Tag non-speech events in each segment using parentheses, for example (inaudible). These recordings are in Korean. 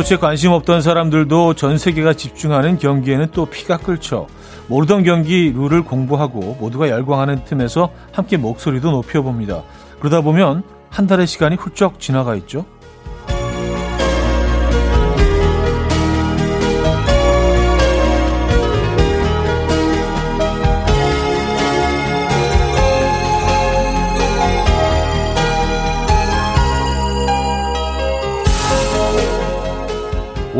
스포츠에 관심 없던 사람들도 전 세계가 집중하는 경기에는 또 피가 끓죠. 모르던 경기 룰을 공부하고 모두가 열광하는 틈에서 함께 목소리도 높여봅니다. 그러다 보면 한 달의 시간이 훌쩍 지나가 있죠.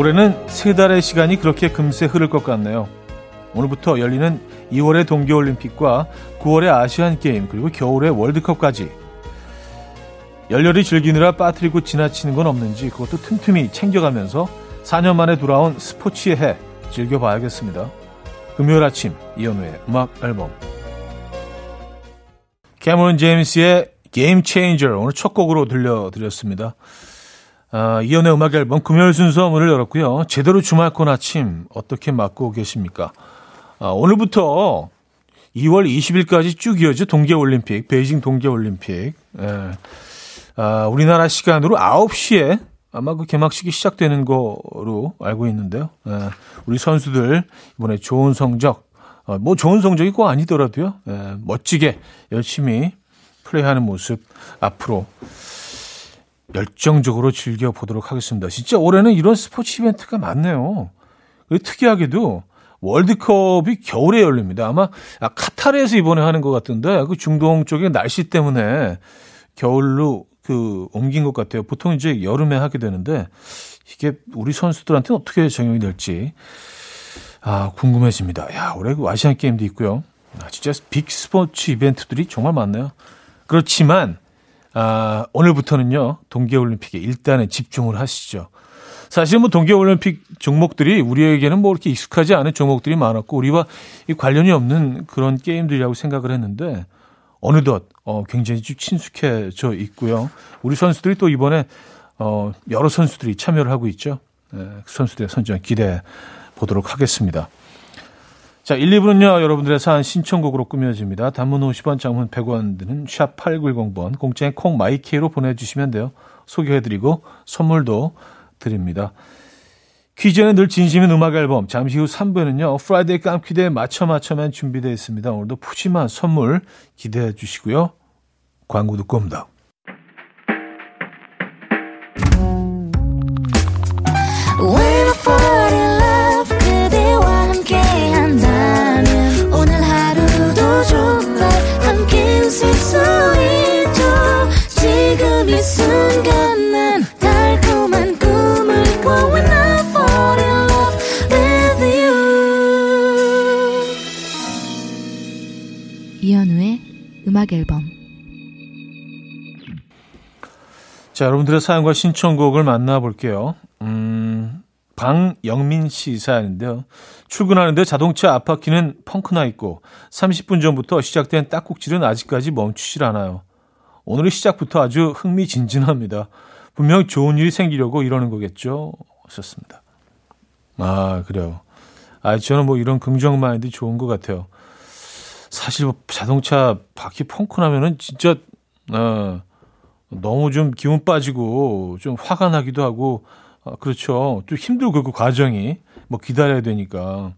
올해는 세 달의 시간이 그렇게 금세 흐를 것 같네요. 오늘부터 열리는 2월의 동계올림픽과 9월의 아시안게임 그리고 겨울의 월드컵까지 열렬히 즐기느라 빠뜨리고 지나치는 건 없는지 그것도 틈틈이 챙겨가면서 4년 만에 돌아온 스포츠의 해 즐겨봐야겠습니다. 금요일 아침 이현우의 음악 앨범 캐머런 제임스의 게임 체인저 오늘 첫 곡으로 들려드렸습니다. 아, 이연의 음악 앨범 금요일 순서 문을 열었고요. 제대로 주말 권 아침 어떻게 맞고 계십니까? 아, 오늘부터 2월 20일까지 쭉 이어져 동계올림픽, 베이징 동계올림픽. 예. 아, 우리나라 시간으로 9시에 아마 그 개막식이 시작되는 거로 알고 있는데요. 예. 우리 선수들 이번에 좋은 성적, 어, 뭐 좋은 성적이 꼭 아니더라도요. 예. 멋지게 열심히 플레이하는 모습 앞으로 열정적으로 즐겨 보도록 하겠습니다. 진짜 올해는 이런 스포츠 이벤트가 많네요. 특이하게도 월드컵이 겨울에 열립니다. 아마 카타르에서 이번에 하는 것 같은데 그 중동 쪽의 날씨 때문에 겨울로 그 옮긴 것 같아요. 보통 이제 여름에 하게 되는데 이게 우리 선수들한테는 어떻게 적용이 될지 아 궁금해집니다. 야 올해 그 아시안 게임도 있고요. 아, 진짜 빅 스포츠 이벤트들이 정말 많네요. 그렇지만 아, 오늘부터는요, 동계올림픽에 일단은 집중을 하시죠. 사실 뭐 동계올림픽 종목들이 우리에게는 뭐 이렇게 익숙하지 않은 종목들이 많았고, 우리와 이 관련이 없는 그런 게임들이라고 생각을 했는데, 어느덧, 어, 굉장히 좀 친숙해져 있고요. 우리 선수들이 또 이번에, 어, 여러 선수들이 참여를 하고 있죠. 네, 선수들의 선정 기대해 보도록 하겠습니다. 자, 1, 2부는요, 여러분들의 사연 신청곡으로 꾸며집니다. 단문 50원, 장문 100원 드는 샵 8910번, 공짜의 콩 마이K로 보내주시면 돼요. 소개해드리고 선물도 드립니다. 퀴즈는 늘 진심인 음악 앨범. 잠시 후 3부에는요, Friday 깜퀴대에 맞춰 맞춰man 준비되어 있습니다. 오늘도 푸짐한 선물 기대해 주시고요. 광고 듣고 옵니다. 음악 앨범 자, 여러분들의 사연과 신청곡을 만나볼게요. 음, 방영민 씨 사연인데요. 출근하는데 자동차 앞바퀴는 펑크나 있고 30분 전부터 시작된 딱꼭질은 아직까지 멈추질 않아요. 오늘의 시작부터 아주 흥미진진합니다. 분명 좋은 일이 생기려고 이러는 거겠죠? 하셨습니다. 아, 그래요. 아, 저는 뭐 이런 긍정 마인드 좋은 것 같아요. 사실 뭐 자동차 바퀴 펑크 나면은 진짜 어, 너무 좀 기운 빠지고 좀 화가 나기도 하고 어, 그렇죠. 좀 힘들고 그 과정이 뭐 기다려야 되니까.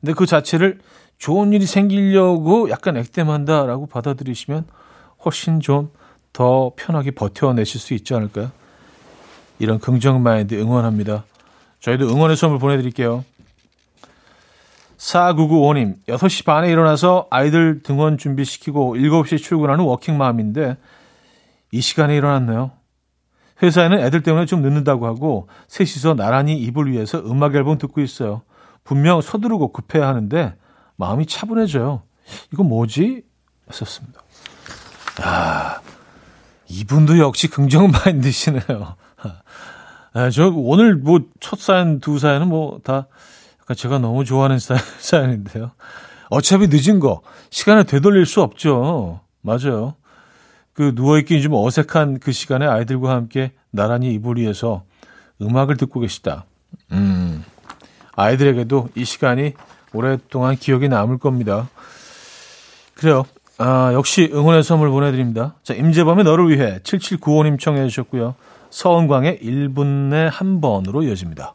근데 그 자체를 좋은 일이 생기려고 약간 액땜한다라고 받아들이시면 훨씬 좀 더 편하게 버텨내실 수 있지 않을까요? 이런 긍정 마인드 응원합니다. 저희도 응원의 선물 보내드릴게요. 4995님, 6시 반에 일어나서 아이들 등원 준비시키고 7시에 출근하는 워킹맘인데 이 시간에 일어났네요. 회사에는 애들 때문에 좀 늦는다고 하고 셋이서 나란히 이불 위에서 음악 앨범 듣고 있어요. 분명 서두르고 급해야 하는데 마음이 차분해져요. 이거 뭐지? 했었습니다. 아, 이분도 역시 긍정 마인드시네요. 아, 저 오늘 뭐 첫 사연, 두 사연은 뭐다 그러니까 제가 너무 좋아하는 사연인데요. (laughs) 어차피 늦은 거 시간을 되돌릴 수 없죠. 맞아요. 그 누워있기 좀 어색한 그 시간에 아이들과 함께 나란히 이불 위에서 음악을 듣고 계시다. 음, 아이들에게도 이 시간이 오랫동안 기억에 남을 겁니다. 그래요. 아, 역시 응원의 선물 보내드립니다. 자, 임재범의 너를 위해 7795님 청해 주셨고요. 서은광의 1분에 한 번으로 이어집니다.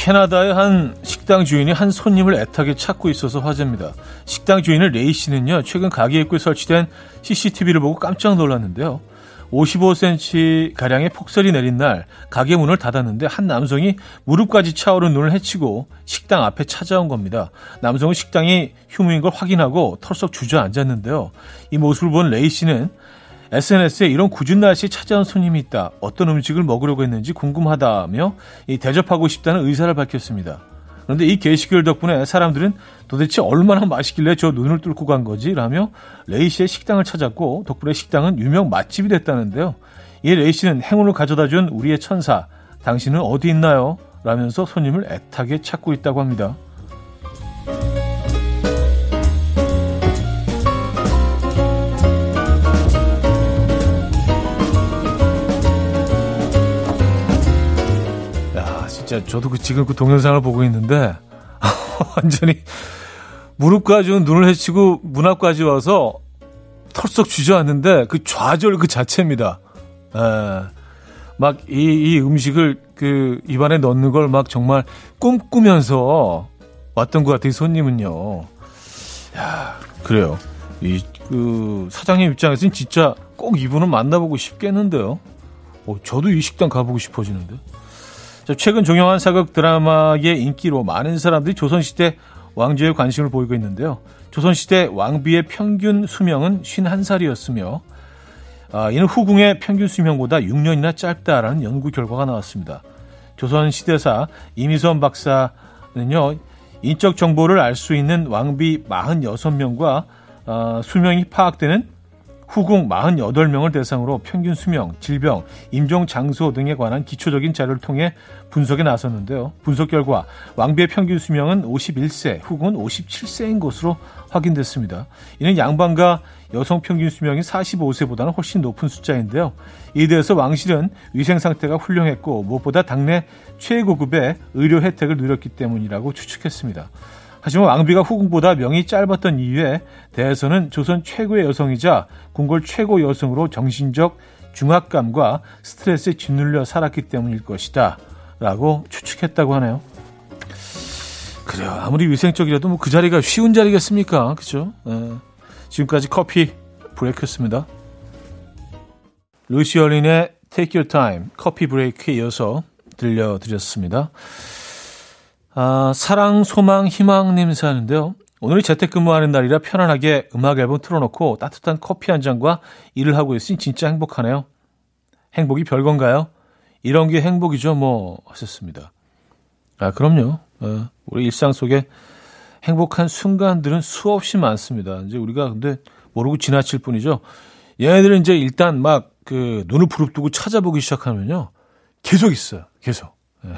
캐나다의 한 식당 주인이 한 손님을 애타게 찾고 있어서 화제입니다. 식당 주인은 레이 씨는요, 최근 가게 입구에 설치된 CCTV를 보고 깜짝 놀랐는데요. 55cm 가량의 폭설이 내린 날 가게 문을 닫았는데 한 남성이 무릎까지 차오른 눈을 헤치고 식당 앞에 찾아온 겁니다. 남성은 식당이 휴무인 걸 확인하고 털썩 주저앉았는데요. 이 모습을 본 레이 씨는 SNS에 이런 궂은 날씨에 찾아온 손님이 있다. 어떤 음식을 먹으려고 했는지 궁금하다며 이 대접하고 싶다는 의사를 밝혔습니다. 그런데 이 게시글 덕분에 사람들은 도대체 얼마나 맛있길래 저 눈을 뚫고 간 거지? 라며 레이 씨의 식당을 찾았고 덕분에 식당은 유명 맛집이 됐다는데요. 이 레이 씨는 행운을 가져다 준 우리의 천사. 당신은 어디 있나요? 라면서 손님을 애타게 찾고 있다고 합니다. 진짜 저도 그 지금 그 동영상을 보고 있는데 (laughs) 완전히 무릎까지 눈을 헤치고 문 앞까지 와서 털썩 주저앉는데 그 좌절 그 자체입니다. 에, 막 이, 이 음식을 그 입안에 넣는 걸 막 정말 꿈꾸면서 왔던 것 같아요. 손님은요. 야 그래요. 이 그 사장님 입장에서는 진짜 꼭 이분은 만나보고 싶겠는데요. 어, 저도 이 식당 가보고 싶어지는데. 최근 종영한 사극 드라마의 인기로 많은 사람들이 조선시대 왕조에 관심을 보이고 있는데요. 조선시대 왕비의 평균 수명은 51살이었으며 아, 이는 후궁의 평균 수명보다 6년이나 짧다라는 연구 결과가 나왔습니다. 조선시대사 이미선 박사는요. 인적 정보를 알 수 있는 왕비 46명과 어, 수명이 파악되는 후궁 48명을 대상으로 평균 수명, 질병, 임종 장소 등에 관한 기초적인 자료를 통해 분석에 나섰는데요. 분석 결과 왕비의 평균 수명은 51세, 후궁은 57세인 것으로 확인됐습니다. 이는 양반과 여성 평균 수명이 45세보다는 훨씬 높은 숫자인데요. 이에 대해서 왕실은 위생 상태가 훌륭했고 무엇보다 당내 최고급의 의료 혜택을 누렸기 때문이라고 추측했습니다. 하지만 왕비가 후궁보다 명이 짧았던 이유에 대해서는 조선 최고의 여성이자 궁궐 최고 여성으로 정신적 중압감과 스트레스에 짓눌려 살았기 때문일 것이다. 라고 추측했다고 하네요. 그래요. 아무리 위생적이라도 뭐 그 자리가 쉬운 자리겠습니까? 그죠? 네. 지금까지 커피 브레이크였습니다. 루시 얼린의 Take Your Time 커피 브레이크에 이어서 들려드렸습니다. 아, 사랑, 소망, 희망님 사는데요. 오늘이 재택근무하는 날이라 편안하게 음악 앨범 틀어놓고 따뜻한 커피 한 잔과 일을 하고 있으니 진짜 행복하네요. 행복이 별건가요? 이런 게 행복이죠, 뭐, 하셨습니다. 아, 그럼요. 어, 우리 일상 속에 행복한 순간들은 수없이 많습니다. 이제 우리가 근데 모르고 지나칠 뿐이죠. 얘네들은 이제 일단 막 그 눈을 부릅뜨고 찾아보기 시작하면요. 계속 있어요. 계속. 예.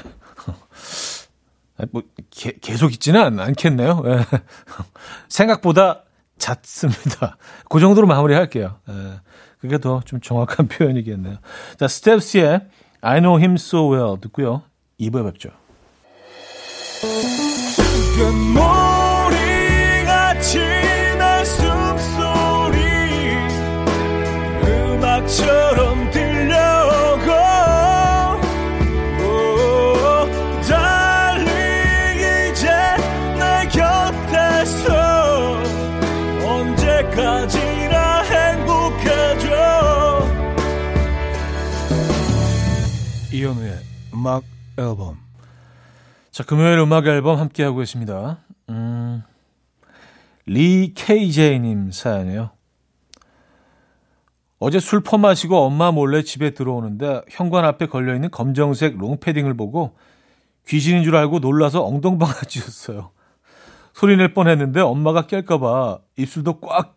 뭐 게, 계속 있지는 않겠네요. 예. (laughs) 생각보다 잦습니다. 그 정도로 마무리할게요. 예. 그게 더 좀 정확한 (laughs) 표현이겠네요. 자, 스텝스의 I Know Him So Well 듣고요. 2부에 뵙죠. 음악 앨범. 자, 금요일 음악 앨범 함께하고 계십니다. 음, 리 KJ님 사연이에요. 어제 술 퍼마시고 엄마 몰래 집에 들어오는데 현관 앞에 걸려있는 검정색 롱패딩을 보고 귀신인 줄 알고 놀라서 엉덩방아쥐였어요. (laughs) 소리 낼 뻔했는데 엄마가 깰까봐 입술도 꽉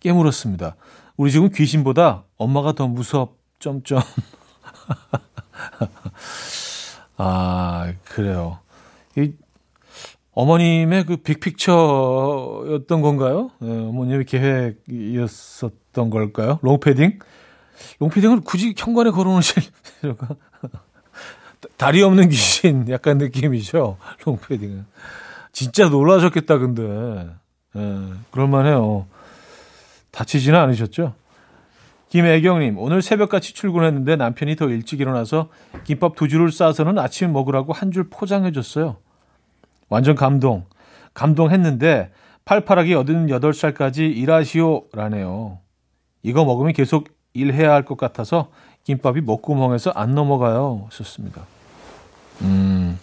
깨물었습니다. 우리 집은 귀신보다 엄마가 더 무섭, 점점. (laughs) (laughs) 아, 그래요. 이 어머님의 그 빅픽처였던 건가요? 네, 어머님의 계획이었었던 걸까요? 롱패딩? 롱패딩을 굳이 현관에 걸어놓으실 (laughs) 필요가. (laughs) 다리 없는 귀신 약간 느낌이죠. 롱패딩은. 진짜 놀라셨겠다, 근데. 예, 그럴만해요. 다치지는 않으셨죠? 김애경님, 오늘 새벽같이 출근했는데 남편이 더 일찍 일어나서 김밥 두 줄을 싸서는 아침 먹으라고 한 줄 포장해줬어요. 완전 감동. 감동했는데 팔팔하게 88살까지 일하시오라네요. 이거 먹으면 계속 일해야 할 것 같아서 김밥이 목구멍에서 안 넘어가요. 썼습니다. 음.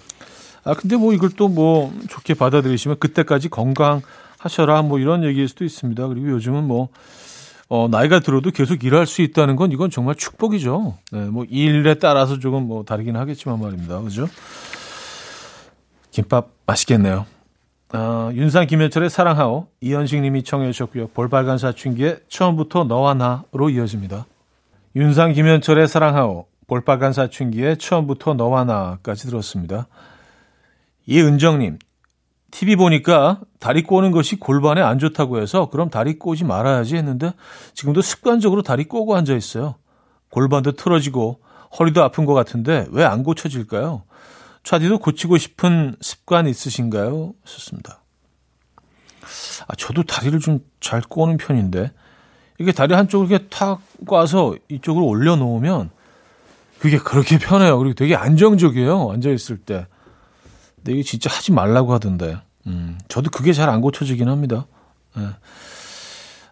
아, 근데 뭐 이걸 또 뭐 좋게 받아들이시면 그때까지 건강하셔라 뭐 이런 얘기일 수도 있습니다. 그리고 요즘은 뭐 어, 나이가 들어도 계속 일할 수 있다는 건 이건 정말 축복이죠. 네, 뭐 일에 따라서 조금 뭐 다르긴 하겠지만 말입니다. 그죠? 김밥 맛있겠네요. 어, 윤상 김현철의 사랑하오 이현식 님이 청해 주셨고요. 볼빨간 사춘기의 처음부터 너와 나로 이어집니다. 윤상 김현철의 사랑하오 볼빨간 사춘기의 처음부터 너와 나까지 들었습니다. 이은정님 TV 보니까 다리 꼬는 것이 골반에 안 좋다고 해서 그럼 다리 꼬지 말아야지 했는데 지금도 습관적으로 다리 꼬고 앉아 있어요. 골반도 틀어지고 허리도 아픈 것 같은데 왜 안 고쳐질까요? 차디도 고치고 싶은 습관 있으신가요? 썼습니다. 아, 저도 다리를 좀 잘 꼬는 편인데 이게 다리 한쪽을 이렇게 탁 꽈서 이쪽으로 올려놓으면 그게 그렇게 편해요. 그리고 되게 안정적이에요. 앉아있을 때. 근데 이게 진짜 하지 말라고 하던데. 음, 저도 그게 잘 안 고쳐지긴 합니다. 네.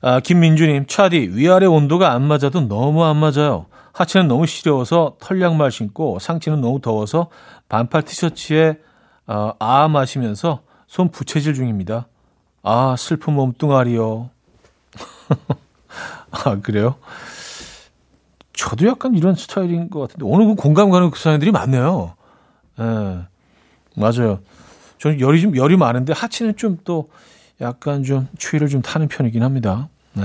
아, 김민주님, 차디, 위아래 온도가 안 맞아도 너무 안 맞아요. 하체는 너무 시려워서 털양말 신고 상체는 너무 더워서 반팔 티셔츠에 어, 아 마시면서 손 부채질 중입니다. 아, 슬픈 몸뚱아리요. (laughs) 아, 그래요? 저도 약간 이런 스타일인 것 같은데, 오늘 그 공감 가는 그 사람들이 많네요. 예. 네, 맞아요. 저는 열이 좀, 열이 많은데, 하체는 좀 또 약간 좀 추위를 좀 타는 편이긴 합니다. 네.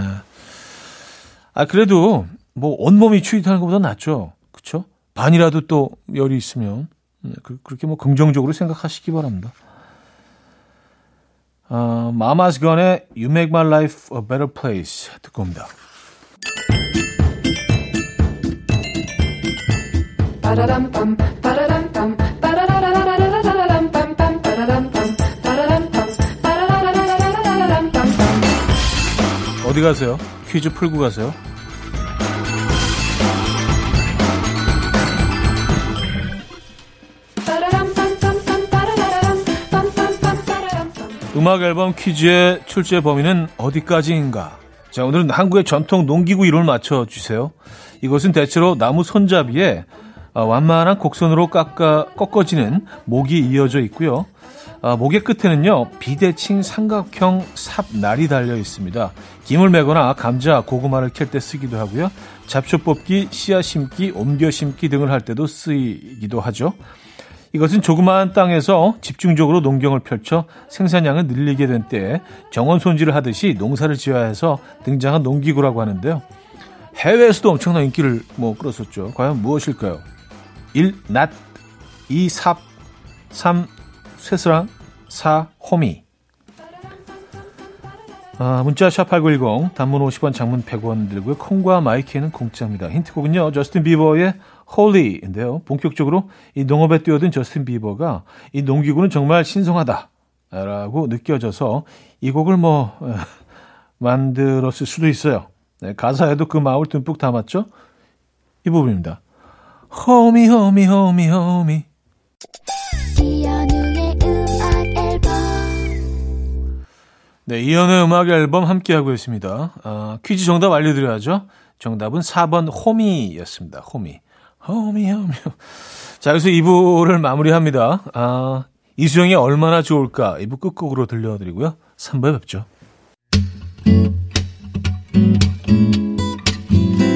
아, 그래도 뭐 온몸이 추위 타는 것보다 낫죠. 그쵸? 반이라도 또 열이 있으면. 네, 그, 그렇게 뭐 긍정적으로 생각하시기 바랍니다. 어, 마마스 건의 You Make My Life a Better Place 듣고 옵니다. 어디 가세요? 퀴즈 풀고 가세요? 음악 앨범 퀴즈의 출제 범위는 어디까지인가? 자, 오늘은 한국의 전통 농기구 이름을 맞춰주세요. 이것은 대체로 나무 손잡이에 어, 완만한 곡선으로 깎아, 꺾어지는 목이 이어져 있고요. 어, 목의 끝에는요, 비대칭 삼각형 삽날이 달려 있습니다. 김을 매거나 감자, 고구마를 캘 때 쓰기도 하고요. 잡초 뽑기, 씨앗 심기, 옮겨 심기 등을 할 때도 쓰이기도 하죠. 이것은 조그마한 땅에서 집중적으로 농경을 펼쳐 생산량을 늘리게 된 때에 정원 손질을 하듯이 농사를 지어야 해서 등장한 농기구라고 하는데요. 해외에서도 엄청난 인기를 뭐 끌었었죠. 과연 무엇일까요? 1. 낫 2. 삽 3. 쇠스랑 4. 호미 아, 문자 샵8910 단문 50원 장문 100원 들고요. 콩과 마이K는 공짜입니다. 힌트곡은요. 저스틴 비버의 Holy인데요. 본격적으로 이 농업에 뛰어든 저스틴 비버가 이 농기구는 정말 신성하다라고 느껴져서 이 곡을 뭐 (laughs) 만들었을 수도 있어요. 네, 가사에도 그 마음을 듬뿍 담았죠. 이 부분입니다. 호미 호미 호미 호미 네, 이연의 음악 앨범 함께하고 있습니다. 어, 퀴즈 정답 알려드려야죠. 정답은 4번 호미였습니다. 호미. 호미, 호미. 자, 여기서 2부를 마무리합니다. 아, 이수영이 얼마나 좋을까 2부 끝곡으로 들려드리고요. 3부에 뵙죠.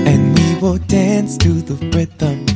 And we will dance to the rhythm.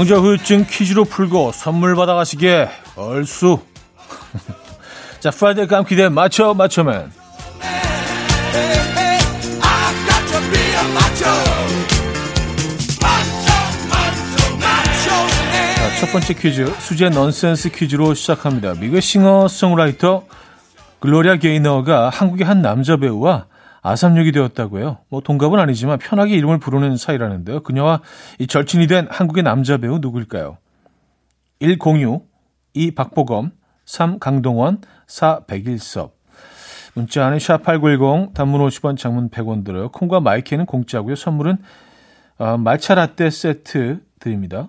명절 후유증 퀴즈로 풀고 선물 받아가시게 얼쑤 (laughs) 자 Friday 깜퀴대 맞춰 맞춰man. 자, 첫 번째 퀴즈 수제 넌센스 퀴즈로 시작합니다. 미국의 싱어송라이터 글로리아 게이너가 한국의 한 남자 배우와 아삼육이 되었다고요. 뭐 동갑은 아니지만 편하게 이름을 부르는 사이라는데요. 그녀와 이 절친이 된 한국의 남자 배우 누구일까요? 106, 2 박보검, 3 강동원, 4 백일섭. 문자 안에 샵8910 단문 50원 장문 100원 들어요. 콩과 마이크는 공짜고요. 선물은 어, 말차 라떼 세트 드립니다.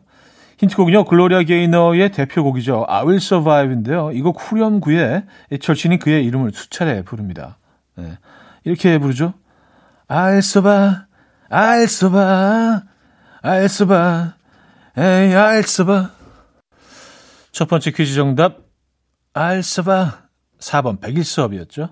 힌트곡은요. 글로리아 게이너의 대표곡이죠. I Will Survive인데요. 이곡 후렴구에 절친이 그의 이름을 수차례 부릅니다. 네. 이렇게 부르죠. 알쏘바, 알쏘바, 알쏘바, 에이, 알쏘바. 첫 번째 퀴즈 정답, 알쏘바. 4번 백일 수업이었죠.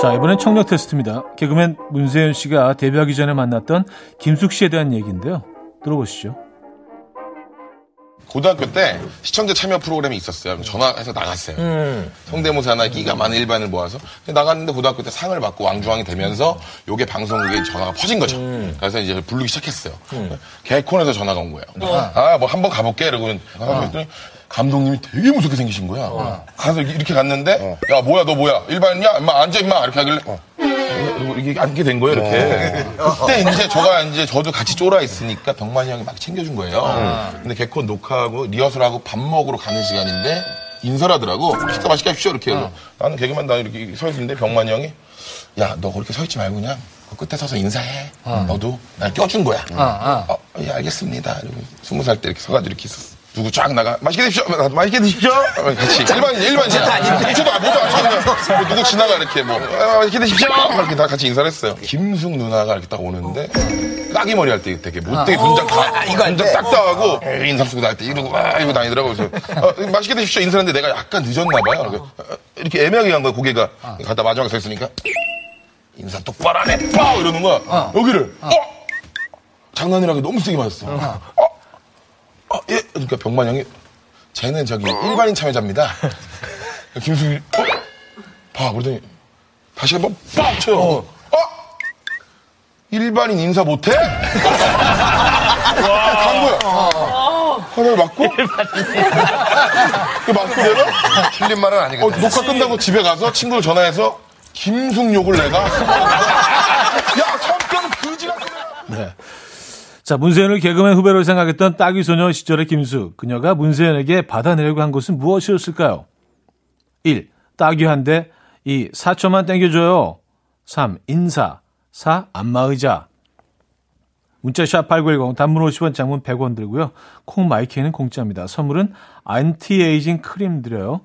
자, 이번엔 청력 테스트입니다. 개그맨 문세윤 씨가 데뷔하기 전에 만났던 김숙 씨에 대한 얘기인데요. 들어보시죠. 고등학교 때 시청자 참여 프로그램이 있었어요. 전화해서 나갔어요. 음. 성대모사나 끼가 많은 일반을 모아서 나갔는데 고등학교 때 상을 받고 왕중왕이 되면서 요게 방송국에 전화가 퍼진 거죠. 음. 그래서 이제 부르기 시작했어요. 음. 개콘에서 전화가 온 거예요. 어. 아, 뭐 한번 가볼게. 이러고 어. 감독님이 되게 무섭게 생기신 거야. 어. 가서 이렇게 갔는데 어. 야 뭐야 너 뭐야 일반이야? 임마 앉아 임마 이렇게 하길래 어. 이게 앉게 된 거예요, 이렇게. 어. (laughs) 그때 이제 저가 이제 저도 같이 쫄아 있으니까 병만이 형이 막 챙겨준 거예요. 어. 근데 개콘 녹화하고 리허설하고 밥 먹으러 가는 시간인데 인사를 하더라고. 식사 맛있게 하십시오, 이렇게. 어. 나는 개그만 나 이렇게 서 있는데 병만이 형이 야, 너 그렇게 서 있지 말고 그냥 그 끝에 서서 인사해. 어. 너도 날 껴준 거야. 어, 어. 예, 알겠습니다. 그리고 스무 살 때 이렇게 서가지고 이렇게 있었어. 누구 쫙 나가? 맛있게 드십시오. 맛있게 드십시오. 같이. 일반인 일반인 아닌데 저도 모두 안 누구 지나가 이렇게 뭐 아, 맛있게 드십시오. 이렇게 다 같이 인사를 했어요. 김숙 누나가 이렇게 딱 오는데 따기 머리 할 때 되게 못되게 분장 다 아, 이거 할 분장 때? 싹다 하고 인상 쓰고 나할 때 이러고 와 이러고 다니더라고 그래서 어, 맛있게 드십시오. 인사했는데 내가 약간 늦었나 봐요. 어, 이렇게 애매하게 간 거야 고개가. 갖다 마지막에 서 있으니까. 인사 똑바로 안 해. 빠 이러는 거야. 여기를. 어. 장난이라고 너무 세게 맞았어. 어, 어, 예. 그러니까 병만 형이 쟤는 저기 일반인 참여자입니다. (laughs) 김승희 어? 봐 그러더니 다시 한번 빡 쳐요. 어? 일반인 인사 못해? 간 거야. 하나를 맞고? 그 맞고 내가 틀린 말은 어, 아니거든. 녹화 끝나고 집에 가서 친구를 전화해서 김숙 욕을 내가 (laughs) 야 성격은 그지 같은 네. 자, 문세윤을 개그맨 후배로 생각했던 따귀 소녀 시절의 김수. 그녀가 문세윤에게 받아내려고 한 것은 무엇이었을까요? 1. 따귀 한 대. 2. 4초만 땡겨줘요. 3. 인사. 4. 안마의자. 문자샵 8910 단문 50원 장문 100원 들고요. 콩 마이K는 공짜입니다. 선물은 안티에이징 크림 드려요.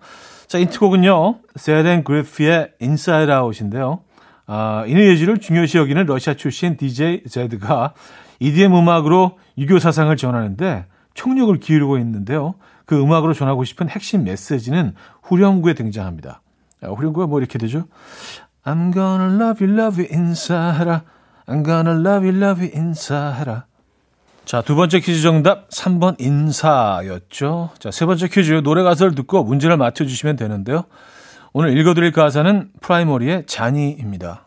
자, 힌트곡은요. 제드 앤 그리프의 Inside Out인데요. 아, 인의예지를 중요시 여기는 러시아 출신 DJ 제드가 EDM 음악으로 유교 사상을 전하는데 총력을 기울이고 있는데요. 그 음악으로 전하고 싶은 핵심 메시지는 후렴구에 등장합니다. 아, 후렴구가 뭐 이렇게 되죠? I'm gonna love you, love you, 인사해라. I'm gonna love you, love you, 인사해라. 자, 두 번째 퀴즈 정답 3번 인사였죠. 자, 세 번째 퀴즈 노래 가사를 듣고 문제를 맞춰 주시면 되는데요. 오늘 읽어 드릴 가사는 프라이머리의 자니입니다.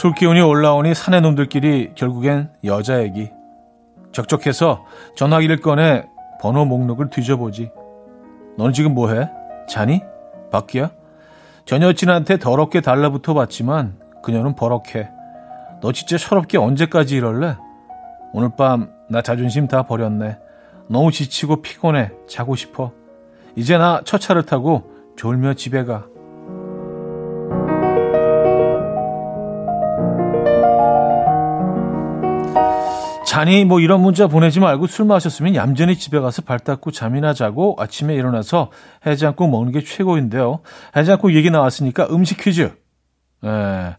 술 기운이 올라오니 사내 놈들끼리 결국엔 여자 얘기. 적적해서 전화기를 꺼내 번호 목록을 뒤져보지. 넌 지금 뭐해? 자니? 밖이야? 전 여친한테 더럽게 달라붙어 봤지만 그녀는 버럭해. 너 진짜 철없게 언제까지 이럴래? 오늘 밤 나 자존심 다 버렸네. 너무 지치고 피곤해. 자고 싶어. 이제 나 첫 차를 타고 졸며 집에 가. 자니 뭐 이런 문자 보내지 말고 술 마셨으면 얌전히 집에 가서 발 닦고 잠이나 자고 아침에 일어나서 해장국 먹는 게 최고인데요. 해장국 얘기 나왔으니까 음식 퀴즈. 예.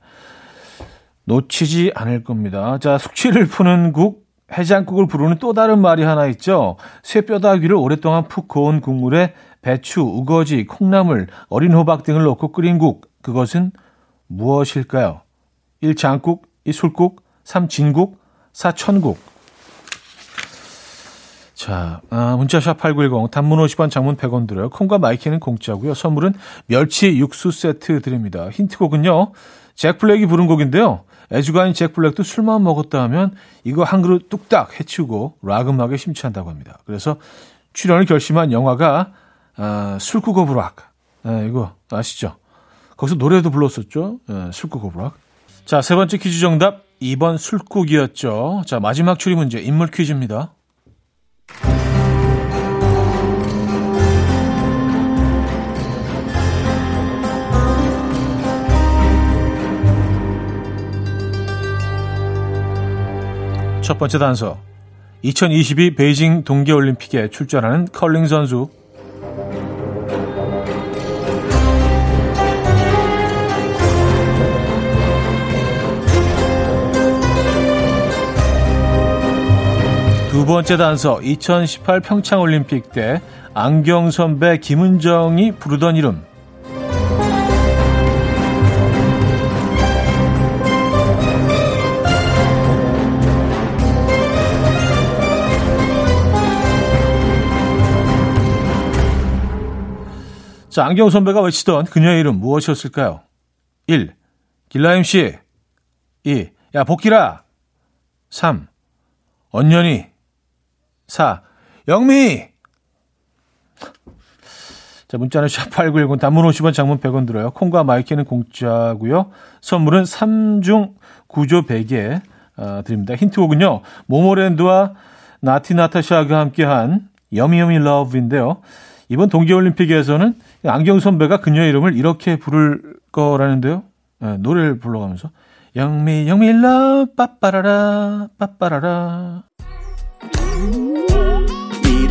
놓치지 않을 겁니다. 자, 숙취를 푸는 국, 해장국을 부르는 또 다른 말이 하나 있죠. 쇠뼈다귀를 오랫동안 푹 고운 국물에 배추, 우거지, 콩나물, 어린 호박 등을 넣고 끓인 국. 그것은 무엇일까요? 1. 장국, 2. 술국, 3. 진국, 4. 천국. 자, 아, 문자샵 8910, 단문 50원, 장문 100원 들어요. 콩과 my K는 공짜고요. 선물은 멸치 육수 세트 드립니다. 힌트곡은요. 잭 블랙이 부른 곡인데요. 애주가인 잭 블랙도 술만 먹었다 하면 이거 한 그릇 뚝딱 해치우고 락 음악에 심취한다고 합니다. 그래서 출연을 결심한 영화가 아, 술국 of Rock. 아, 이거 아시죠? 거기서 노래도 불렀었죠. 예, 술국 of Rock. 자, 세 번째 퀴즈 정답 2번 술국이었죠. 자, 마지막 추리 문제 인물 퀴즈입니다. 첫 번째 단서. 2022 베이징 동계올림픽에 출전하는 컬링 선수. 두 번째 단서. 2018 평창올림픽 때 안경 선배 김은정이 부르던 이름. 자, 안경 선배가 외치던 그녀의 이름 무엇이었을까요? 1. 길라임 씨. 2. 야, 복길아. 3. 언년이. 4. 영미. 자, 문자는 샵8910 단문 50원 장문 100원 들어요. 콩과 my K는 공짜고요. 선물은 3중 구조 베개 어, 드립니다. 힌트곡은요. 모모랜드와 나티 나타샤가 함께한 여미여미 러브인데요. 이번 동계올림픽에서는 안경 선배가 그녀의 이름을 이렇게 부를 거라는데요. 네, 노래를 불러가면서 영미, 영밀러, 빠빠라라, 빠빠라라.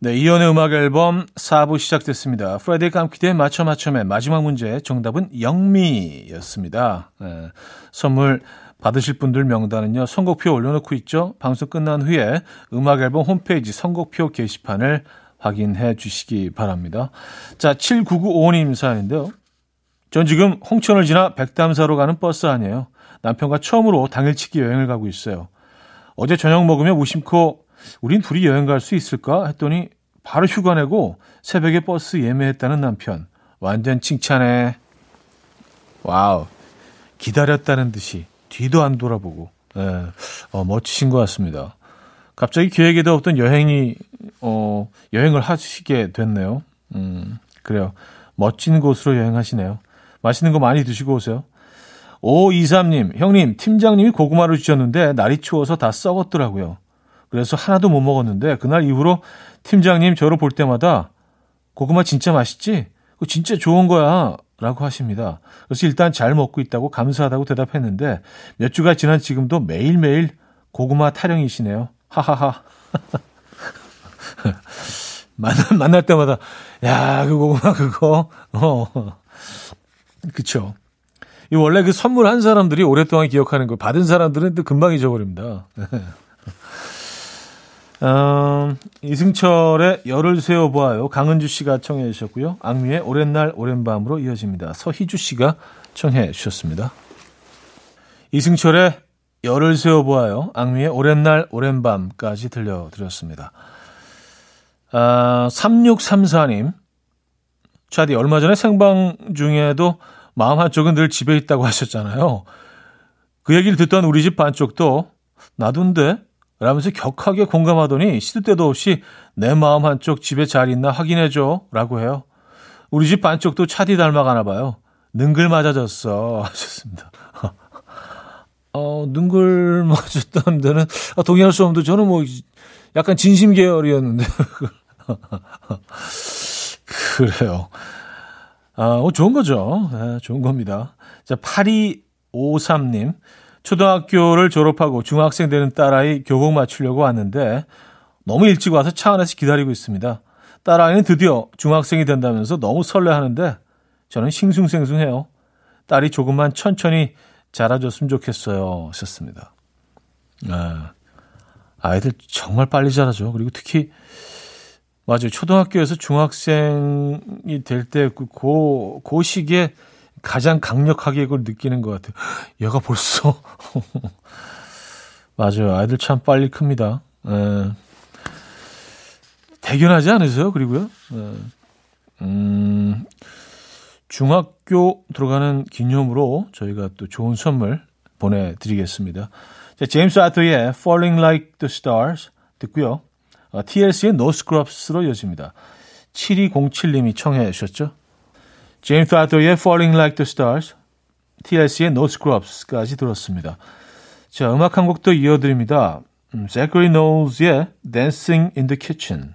네, 이현우의 음악 앨범 4부 시작됐습니다. Friday 깜퀴대회 맞춰 맞춰의 마지막 문제 정답은 영미였습니다. 네, 선물 받으실 분들 명단은요. 선곡표 올려놓고 있죠. 방송 끝난 후에 음악 앨범 홈페이지 선곡표 게시판을 확인해 주시기 바랍니다. 자, 7995님 사연인데요. 전 지금 홍천을 지나 백담사로 가는 버스 안이에요. 남편과 처음으로 당일치기 여행을 가고 있어요. 어제 저녁 먹으며 무심코 우린 둘이 여행 갈 수 있을까 했더니 바로 휴가 내고 새벽에 버스 예매했다는 남편. 완전 칭찬해. Wow. 기다렸다는 듯이 뒤도 안 돌아보고. 예, 어, 멋지신 것 같습니다. 갑자기 계획에도 없던 여행이, 어, 여행을 하시게 됐네요. 음, 그래요. 멋진 곳으로 여행하시네요. 맛있는 거 많이 드시고 오세요. 523님, 형님, 팀장님이 고구마를 주셨는데 날이 추워서 다 썩었더라고요. 그래서 하나도 못 먹었는데 그날 이후로 팀장님 저를 볼 때마다 고구마 진짜 맛있지? 그거 진짜 좋은 거야. 라고 하십니다. 그래서 일단 잘 먹고 있다고 감사하다고 대답했는데 몇 주가 지난 지금도 매일매일 고구마 타령이시네요. 하하하. (laughs) 만날, 만날 때마다 야, 그 고구마 그거. 어. 그쵸. 이 원래 그 선물한 사람들이 오랫동안 기억하는 거 받은 사람들은 또 금방 잊어버립니다. (laughs) 음, 이승철의 열을 세워보아요. 강은주 씨가 청해 주셨고요. 악미의 오랜 날 오랜 밤으로 이어집니다. 서희주 씨가 청해 주셨습니다. 이승철의 열을 세워보아요. 악미의 오랜 날 오랜 밤까지 들려드렸습니다. 아, 3634님. 차디, 얼마 전에 생방 중에도 마음 한쪽은 늘 집에 있다고 하셨잖아요. 그 얘기를 듣던 우리 집 반쪽도 나둔데 라면서 격하게 공감하더니 시도 때도 없이 내 마음 한쪽 집에 잘 있나 확인해줘 라고 해요. 우리 집 반쪽도 차디 닮아가나 봐요. 능글 맞아졌어 (laughs) 하셨습니다. (laughs) 어, 능글 맞았다는 데는 아, 동의할 수 없는데 저는 뭐 약간 진심 계열이었는데 (laughs) 그래요. 아, 어, 좋은 거죠. 네, 좋은 겁니다. 자, 8253님. 초등학교를 졸업하고 중학생 되는 딸아이 교복 맞추려고 왔는데 너무 일찍 와서 차 안에서 기다리고 있습니다. 딸아이는 드디어 중학생이 된다면서 너무 설레하는데 저는 싱숭생숭해요. 딸이 조금만 천천히 자라줬으면 좋겠어요. 하셨습니다. 아, 아이들 정말 빨리 자라죠. 그리고 특히 맞아요. 초등학교에서 중학생이 될 때 그 고, 고 시기에 가장 강력하게 그걸 느끼는 것 같아요. (gasps) 얘가 벌써. (laughs) 맞아요. 아이들 참 빨리 큽니다. 에. 예. 대견하지 않으세요? 그리고요. 에. 예. 음, 중학교 들어가는 기념으로 저희가 또 좋은 선물 보내드리겠습니다. 자, 제임스 아토의 Falling Like the Stars 듣고요. 어, TLC의 No Scrubs로 이어집니다. 7207님이 청해 주셨죠. 제임스 아더의 Falling Like the Stars, TLC의 No Scrubs까지 들었습니다. 자, 음악 한곡더 이어드립니다. 음, Zachary Knowles의 Dancing in the Kitchen.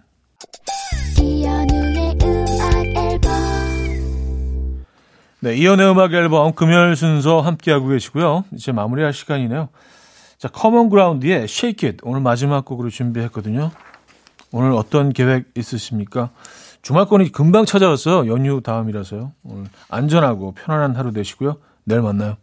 네, 이현우의 음악 앨범 금요일 순서 함께하고 계시고요. 이제 마무리할 시간이네요. 자, Common Ground의 Shake It 오늘 마지막 곡으로 준비했거든요. 오늘 어떤 계획 있으십니까? 주말권이 금방 찾아왔어요. 연휴 다음이라서요. 오늘 안전하고 편안한 하루 되시고요. 내일 만나요.